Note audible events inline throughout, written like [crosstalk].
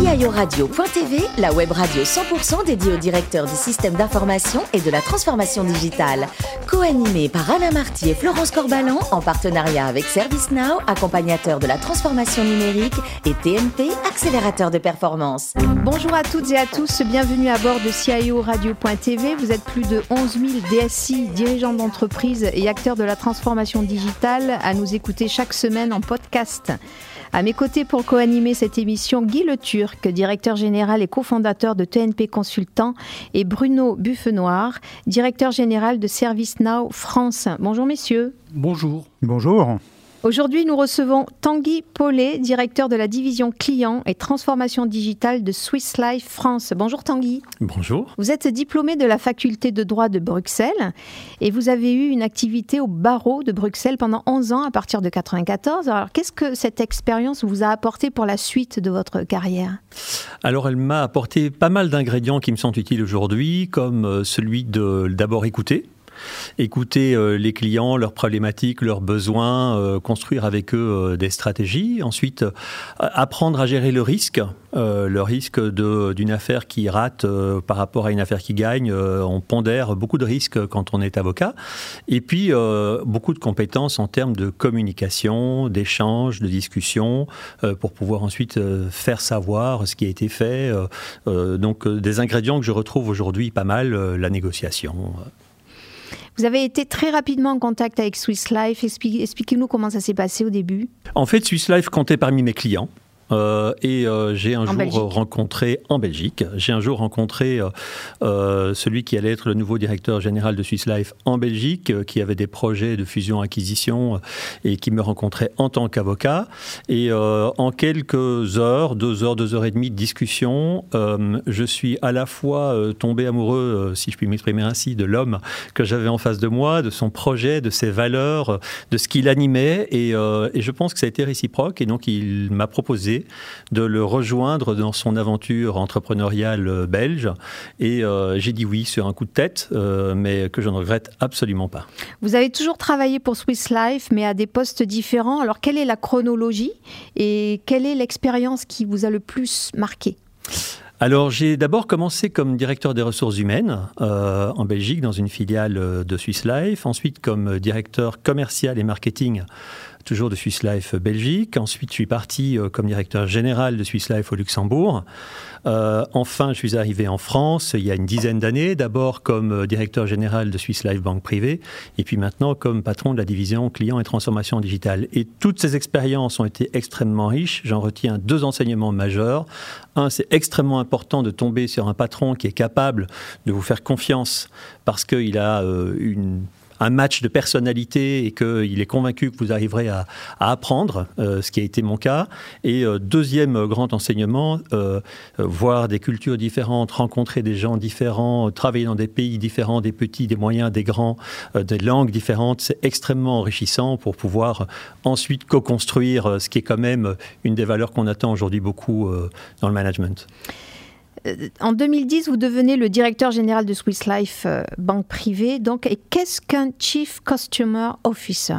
CIORadio.tv, la web radio 100% dédiée aux directeurs du système d'information et de la transformation digitale. Co-animée par Alain Marty et Florence Corbalan en partenariat avec ServiceNow, accompagnateur de la transformation numérique, et TNP, accélérateur de performance. Bonjour à toutes et à tous, bienvenue à bord de CIORadio.tv. Vous êtes plus de 11 000 DSI, dirigeants d'entreprise et acteurs de la transformation digitale à nous écouter chaque semaine en podcast. À mes côtés pour co-animer cette émission, Guy Le Turc, directeur général et cofondateur de TNP Consultant, et Bruno Buffenoir, directeur général de ServiceNow France. Bonjour messieurs. Bonjour. Bonjour. Aujourd'hui, nous recevons Tanguy Paulet, directeur de la division client et transformation digitale de Swiss Life France. Bonjour Tanguy. Bonjour. Vous êtes diplômé de la faculté de droit de Bruxelles et vous avez eu une activité au barreau de Bruxelles pendant 11 ans à partir de 94. Alors, qu'est-ce que cette expérience vous a apporté pour la suite de votre carrière? Alors, elle m'a apporté pas mal d'ingrédients qui me sont utiles aujourd'hui, comme euh, celui de d'abord écouter écouter euh, les clients, leurs problématiques, leurs besoins, euh, construire avec eux euh, des stratégies. Ensuite, apprendre à gérer le risque, le risque d'une affaire qui rate par rapport à une affaire qui gagne. on pondère beaucoup de risques quand on est avocat. Et puis, beaucoup de compétences en termes de communication, d'échange, de discussion, pour pouvoir ensuite faire savoir ce qui a été fait. donc, des ingrédients que je retrouve aujourd'hui pas mal, la négociation. Vous avez été très rapidement en contact avec Swiss Life. Expliquez-nous comment ça s'est passé au début. En fait, Swiss Life comptait parmi mes clients. Euh, et euh, j'ai un jour rencontré en Belgique, j'ai un jour rencontré euh, celui qui allait être le nouveau directeur général de Swiss Life en Belgique, qui avait des projets de fusion-acquisition et qui me rencontrait en tant qu'avocat. Et en quelques heures, deux heures, deux heures et demie de discussion, je suis à la fois tombé amoureux, si je puis m'exprimer ainsi, de l'homme que j'avais en face de moi, de son projet, de ses valeurs, de ce qu'il animait. Et, et je pense que ça a été réciproque. Et donc il m'a proposé de le rejoindre dans son aventure entrepreneuriale euh, belge. Et euh, j'ai dit oui sur un coup de tête, euh, mais que je ne regrette absolument pas. Vous avez toujours travaillé pour Swiss Life, mais à des postes différents. Alors, quelle est la chronologie et quelle est l'expérience qui vous a le plus marqué? Alors j'ai d'abord commencé comme directeur des ressources humaines en Belgique dans une filiale de Swiss Life, ensuite comme directeur commercial et marketing toujours de Swiss Life Belgique. Ensuite, je suis parti euh, comme directeur général de Swiss Life au Luxembourg. Euh, enfin, je suis arrivé en France il y a une dizaine d'années, d'abord comme euh, directeur général de Swiss Life Banque Privée, et puis maintenant comme patron de la division client et transformation digitale. Et toutes ces expériences ont été extrêmement riches. J'en retiens deux enseignements majeurs. Un, c'est extrêmement important de tomber sur un patron qui est capable de vous faire confiance parce qu'il a une un match de personnalité et qu'il est convaincu que vous arriverez à, apprendre, euh, ce qui a été mon cas. Et euh, deuxième grand enseignement, euh, voir des cultures différentes, rencontrer des gens différents, travailler dans des pays différents, des petits, des moyens, des grands, des langues différentes, c'est extrêmement enrichissant pour pouvoir ensuite co-construire ce qui est quand même une des valeurs qu'on attend aujourd'hui beaucoup dans le management. Euh, en 2010, vous devenez le directeur général de Swiss Life euh, Banque Privée. Donc, qu'est-ce qu'un Chief Customer Officer?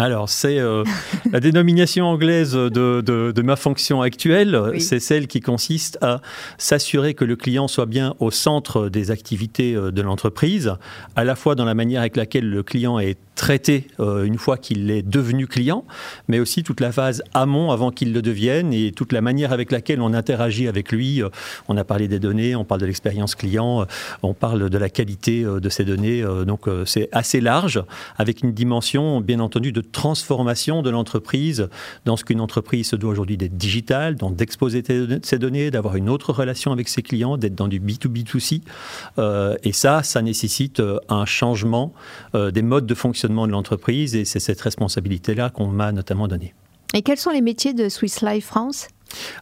Alors, c'est euh, la dénomination anglaise de, ma fonction actuelle. C'est celle qui consiste à s'assurer que le client soit bien au centre des activités de l'entreprise, à la fois dans la manière avec laquelle le client est traité euh, une fois qu'il est devenu client, mais aussi toute la phase amont avant qu'il le devienne et toute la manière avec laquelle on interagit avec lui. Euh, on a parlé des données, on parle de l'expérience client, euh, on parle de la qualité de ces données. donc c'est assez large, avec une dimension bien entendu de transformation de l'entreprise dans ce qu'une entreprise se doit aujourd'hui d'être digitale, donc d'exposer ses données, d'avoir une autre relation avec ses clients, d'être dans du B2B2C. et ça, ça nécessite un changement des modes de fonctionnement de l'entreprise et c'est cette responsabilité-là qu'on m'a notamment donnée. Et quels sont les métiers de Swiss Life France?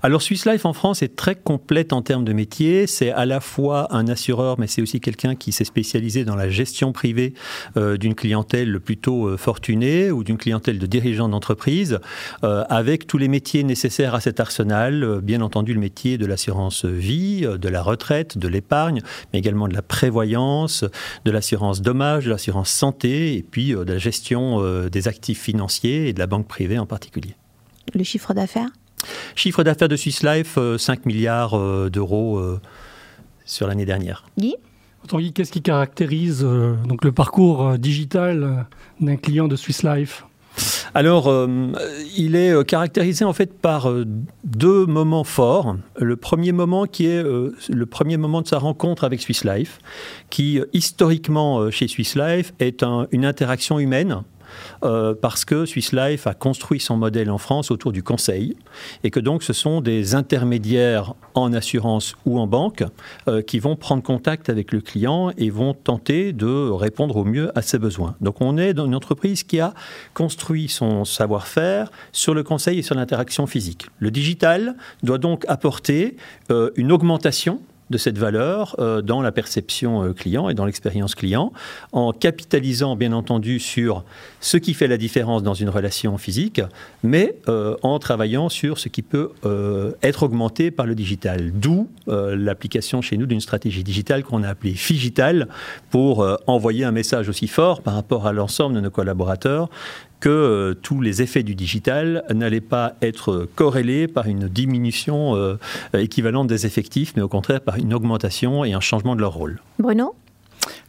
Alors Swiss Life en France est très complète en termes de métier. C'est à la fois un assureur, mais c'est aussi quelqu'un qui s'est spécialisé dans la gestion privée euh, d'une clientèle plutôt euh, fortunée ou d'une clientèle de dirigeants d'entreprise, euh, avec tous les métiers nécessaires à cet arsenal. bien entendu, le métier de l'assurance vie, de la retraite, de l'épargne, mais également de la prévoyance, de l'assurance dommage, de l'assurance santé, et puis de la gestion des actifs financiers et de la banque privée en particulier. Le chiffre d'affaires? Chiffre d'affaires de Swiss Life, 5 milliards d'euros sur l'année dernière. Guy? Qu'est-ce qui caractérise donc le parcours digital d'un client de Swiss Life? Alors, euh, il est euh, caractérisé en fait par euh, deux moments forts. Le premier moment qui est le premier moment de sa rencontre avec Swiss Life, qui historiquement chez Swiss Life est une interaction humaine euh, parce que Swiss Life a construit son modèle en France autour du conseil et que donc ce sont des intermédiaires en assurance ou en banque euh, qui vont prendre contact avec le client et vont tenter de répondre au mieux à ses besoins. Donc on est dans une entreprise qui a construit son savoir-faire sur le conseil et sur l'interaction physique. Le digital doit donc apporter euh, une augmentation de cette valeur euh, dans la perception euh, client et dans l'expérience client, en capitalisant bien entendu sur ce qui fait la différence dans une relation physique, mais euh, en travaillant sur ce qui peut être augmenté par le digital. D'où l'application chez nous d'une stratégie digitale qu'on a appelée Figital pour envoyer un message aussi fort par rapport à l'ensemble de nos collaborateurs que euh, tous les effets du digital n'allaient pas être corrélés par une diminution euh, équivalente des effectifs, mais au contraire par une augmentation et un changement de leur rôle. Bruno?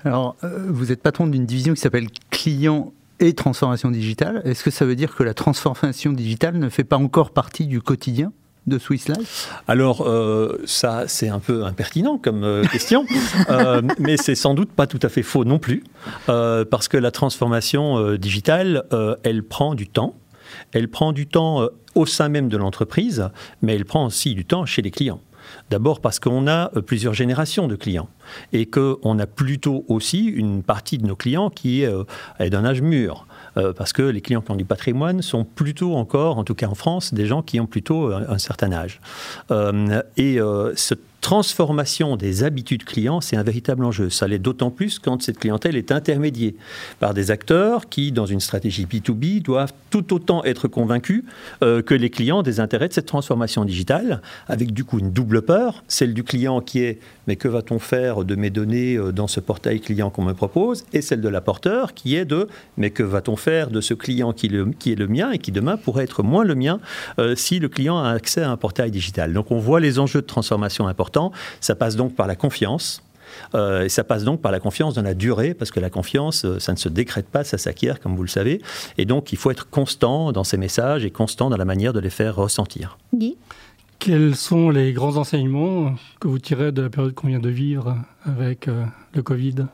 Alors, euh, vous êtes patron d'une division qui s'appelle Client et transformation digitale. Est-ce que ça veut dire que la transformation digitale ne fait pas encore partie du quotidien? De Swiss Life Alors, euh, ça, c'est un peu impertinent comme euh, question, [laughs] euh, mais c'est sans doute pas tout à fait faux non plus, parce que la transformation digitale, elle prend du temps. Elle prend du temps au sein même de l'entreprise, mais elle prend aussi du temps chez les clients. D'abord parce qu'on a plusieurs générations de clients et qu'on a plutôt aussi une partie de nos clients qui est d'un âge mûr. Euh, parce que les clients qui ont du patrimoine sont plutôt encore, en tout cas en France, des gens qui ont plutôt un, certain âge. Euh, et euh, transformation des habitudes clients, c'est un véritable enjeu. Ça l'est d'autant plus quand cette clientèle est intermédiée par des acteurs qui, dans une stratégie B2B, doivent tout autant être convaincus euh, que les clients des intérêts de cette transformation digitale, avec du coup une double peur, celle du client qui est mais que va-t-on faire de mes données euh, dans ce portail client qu'on me propose, et celle de l'apporteur qui est de mais que va-t-on faire de ce client qui, est le mien et qui demain pourrait être moins le mien euh, si le client a accès à un portail digital? Donc on voit les enjeux de transformation importants ça passe donc par la confiance. Euh, et ça passe donc par la confiance dans la durée, parce que la confiance, euh, ça ne se décrète pas, ça s'acquiert, comme vous le savez. Et donc, il faut être constant dans ces messages et constant dans la manière de les faire ressentir. Guy? Quels sont les grands enseignements que vous tirez de la période qu'on vient de vivre avec euh, le Covid?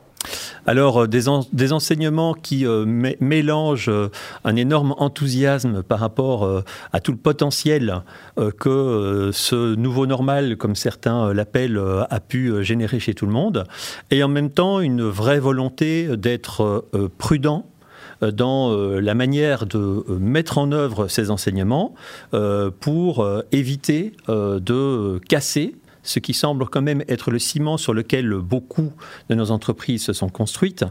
Alors, euh, des, enseignements qui euh, mélangent euh, un énorme enthousiasme par rapport à tout le potentiel que ce nouveau normal, comme certains l'appellent, a pu générer chez tout le monde, et en même temps une vraie volonté d'être prudent dans la manière de mettre en œuvre ces enseignements pour éviter de casser ce qui semble quand même être le ciment sur lequel beaucoup de nos entreprises se sont construites,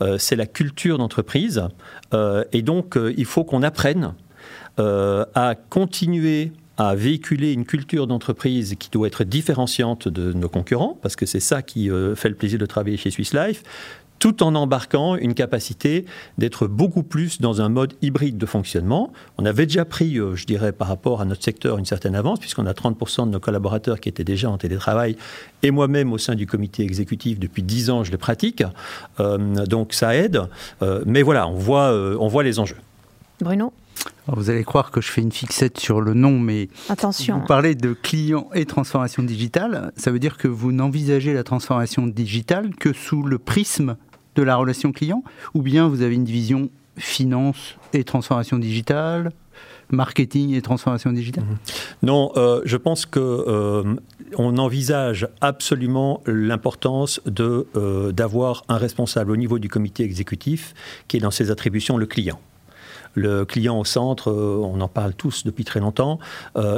euh, c'est la culture d'entreprise. Euh, et donc, euh, il faut qu'on apprenne à continuer à véhiculer une culture d'entreprise qui doit être différenciante de nos concurrents, parce que c'est ça qui fait le plaisir de travailler chez Swiss Life, tout en embarquant une capacité d'être beaucoup plus dans un mode hybride de fonctionnement. On avait déjà pris, euh, je dirais, par rapport à notre secteur, une certaine avance, puisqu'on a 30% de nos collaborateurs qui étaient déjà en télétravail, et moi-même au sein du comité exécutif depuis 10 ans, je les pratique. Euh, donc ça aide, euh, mais voilà, on voit, on voit les enjeux. Bruno? Vous allez croire que je fais une fixette sur le nom, mais Attention. vous parlez de client et transformation digitale. Ça veut dire que vous n'envisagez la transformation digitale que sous le prisme de la relation client Ou bien vous avez une division finance et transformation digitale marketing et transformation digitale? Mhm. Non, euh, je pense que euh, envisage absolument l'importance de euh, d'avoir un responsable au niveau du comité exécutif qui est dans ses attributions le client le client au centre, on en parle tous depuis très longtemps,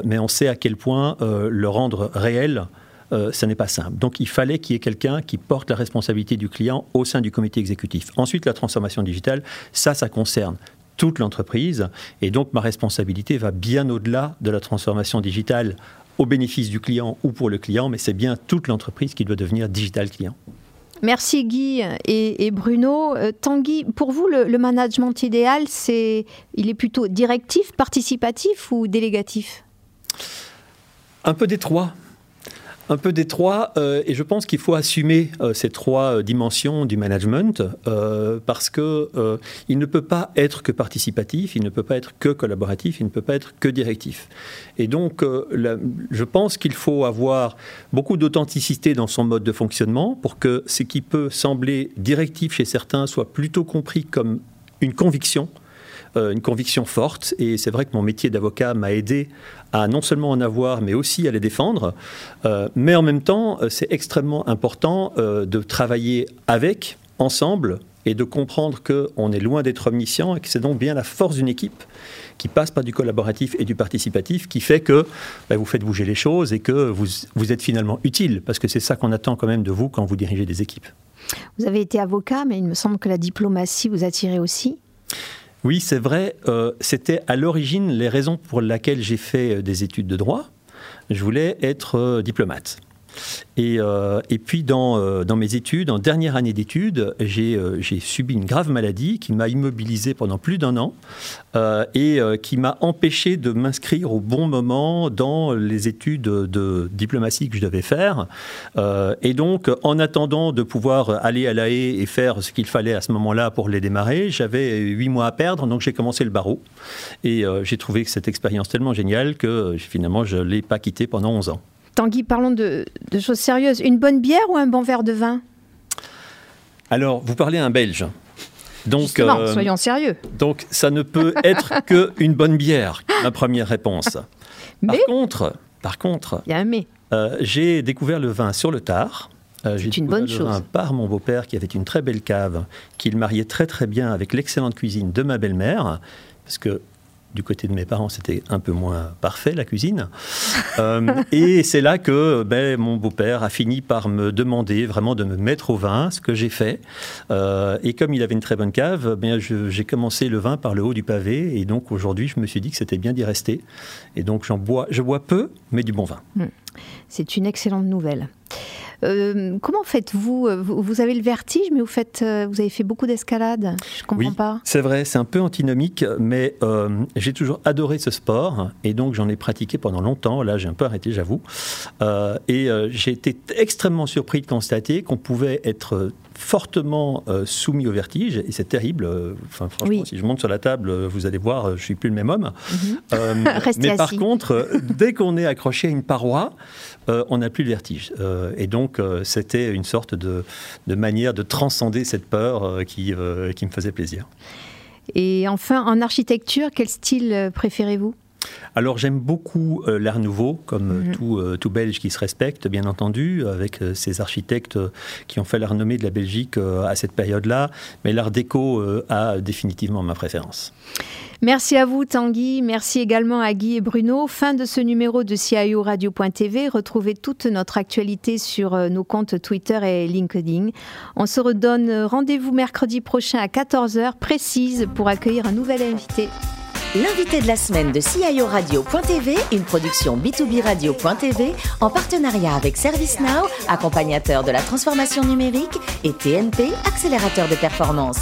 mais on sait à quel point le rendre réel euh, ce n'est pas simple. Donc il fallait qu'il y ait quelqu'un qui porte la responsabilité du client au sein du comité exécutif. Ensuite, la transformation digitale, ça, ça concerne toute l'entreprise. Et donc ma responsabilité va bien au-delà de la transformation digitale au bénéfice du client ou pour le client, mais c'est bien toute l'entreprise qui doit devenir digital client. Merci Guy et, Bruno. Euh, Tanguy, pour vous, le, le management idéal, c'est, il est plutôt directif, participatif ou délégatif? Un peu détroit un peu détroit euh, et je pense qu'il faut assumer euh, ces trois euh, dimensions du management parce que il ne peut pas être que participatif, il ne peut pas être que collaboratif, il ne peut pas être que directif. Et donc, je pense qu'il faut avoir beaucoup d'authenticité dans son mode de fonctionnement pour que ce qui peut sembler directif chez certains soit plutôt compris comme une conviction une conviction forte. Et c'est vrai que mon métier d'avocat m'a aidé à non seulement en avoir, mais aussi à les défendre. Euh, mais en même temps, euh, c'est extrêmement important euh, de travailler avec, ensemble, et de comprendre qu'on est loin d'être omniscient et que c'est donc bien la force d'une équipe qui passe par du collaboratif et du participatif qui fait que bah, vous faites bouger les choses et que vous, vous êtes finalement utile, parce que c'est ça qu'on attend quand même de vous quand vous dirigez des équipes. Vous avez été avocat, mais il me semble que la diplomatie vous attirait aussi. Oui, c'est vrai. Euh, c'était à l'origine les raisons pour lesquelles j'ai fait euh, des études de droit. Je voulais être euh, diplomate. Et, euh, et puis dans, euh, dans, mes études, en dernière année d'études, j'ai euh, subi une grave maladie qui m'a immobilisé pendant plus d'un an et qui m'a empêché de m'inscrire au bon moment dans les études de diplomatie que je devais faire. et donc, en attendant de pouvoir aller à la haie et faire ce qu'il fallait à ce moment-là pour les démarrer, j'avais huit mois à perdre, donc j'ai commencé le barreau. Et j'ai trouvé cette expérience tellement géniale que finalement, je ne l'ai pas quitté pendant 11 ans. Tanguy, parlons de, choses sérieuses. Une bonne bière ou un bon verre de vin? Alors, vous parlez à un Belge. Donc, euh, soyons sérieux. Donc, ça ne peut [laughs] être qu'une bonne bière, ma première réponse. Par contre, par contre, il y a un mais. Euh, j'ai découvert le vin sur le tard. Euh, C'est une bonne chose. par mon beau-père qui avait une très belle cave, qu'il mariait très très bien avec l'excellente cuisine de ma belle-mère, parce que du côté de mes parents, c'était un peu moins parfait, la cuisine. Euh, [laughs] et c'est là que ben, mon beau-père a fini par me demander vraiment de me mettre au vin, ce que j'ai fait. Euh, et comme il avait une très bonne cave, ben, j'ai commencé le vin par le haut du pavé. Et donc aujourd'hui, je me suis dit que c'était bien d'y rester. Et donc j'en bois, je bois peu, mais du bon vin. Hmm. C'est une excellente nouvelle. Euh, comment faites-vous euh, vous, avez le vertige, mais vous, faites, euh, vous avez fait beaucoup d'escalade. Je comprends oui, pas. C'est vrai, c'est un peu antinomique, mais j'ai toujours adoré ce sport et donc j'en ai pratiqué pendant longtemps. Là, j'ai un peu arrêté, j'avoue. et j'ai été extrêmement surpris de constater qu'on pouvait être fortement soumis au vertige et c'est terrible. Enfin, franchement, si je monte sur la table, vous allez voir, je suis plus le même homme. [laughs] Mhm. mais par contre, dès qu'on est accroché à une paroi, on n'a plus le vertige. et donc euh, c'était une sorte de, manière de transcender cette peur euh, qui, euh, qui me faisait plaisir. Et enfin, en architecture, quel style préférez-vous? Alors j'aime beaucoup l'art nouveau, comme mhm. tout, tout, Belge qui se respecte, bien entendu, avec ces architectes qui ont fait la renommée de la Belgique à cette période-là. Mais l'art déco a définitivement ma préférence. Merci à vous Tanguy, merci également à Guy et Bruno. Fin de ce numéro de CIO Radio.tv. Retrouvez toute notre actualité sur euh, nos comptes Twitter et LinkedIn. On se redonne rendez-vous mercredi prochain à 14h précise pour accueillir un nouvel invité. L'invité de la semaine de CIO Radio.tv, une production B2B Radio.tv en partenariat avec ServiceNow, accompagnateur de la transformation numérique, et TNP, accélérateur de performance.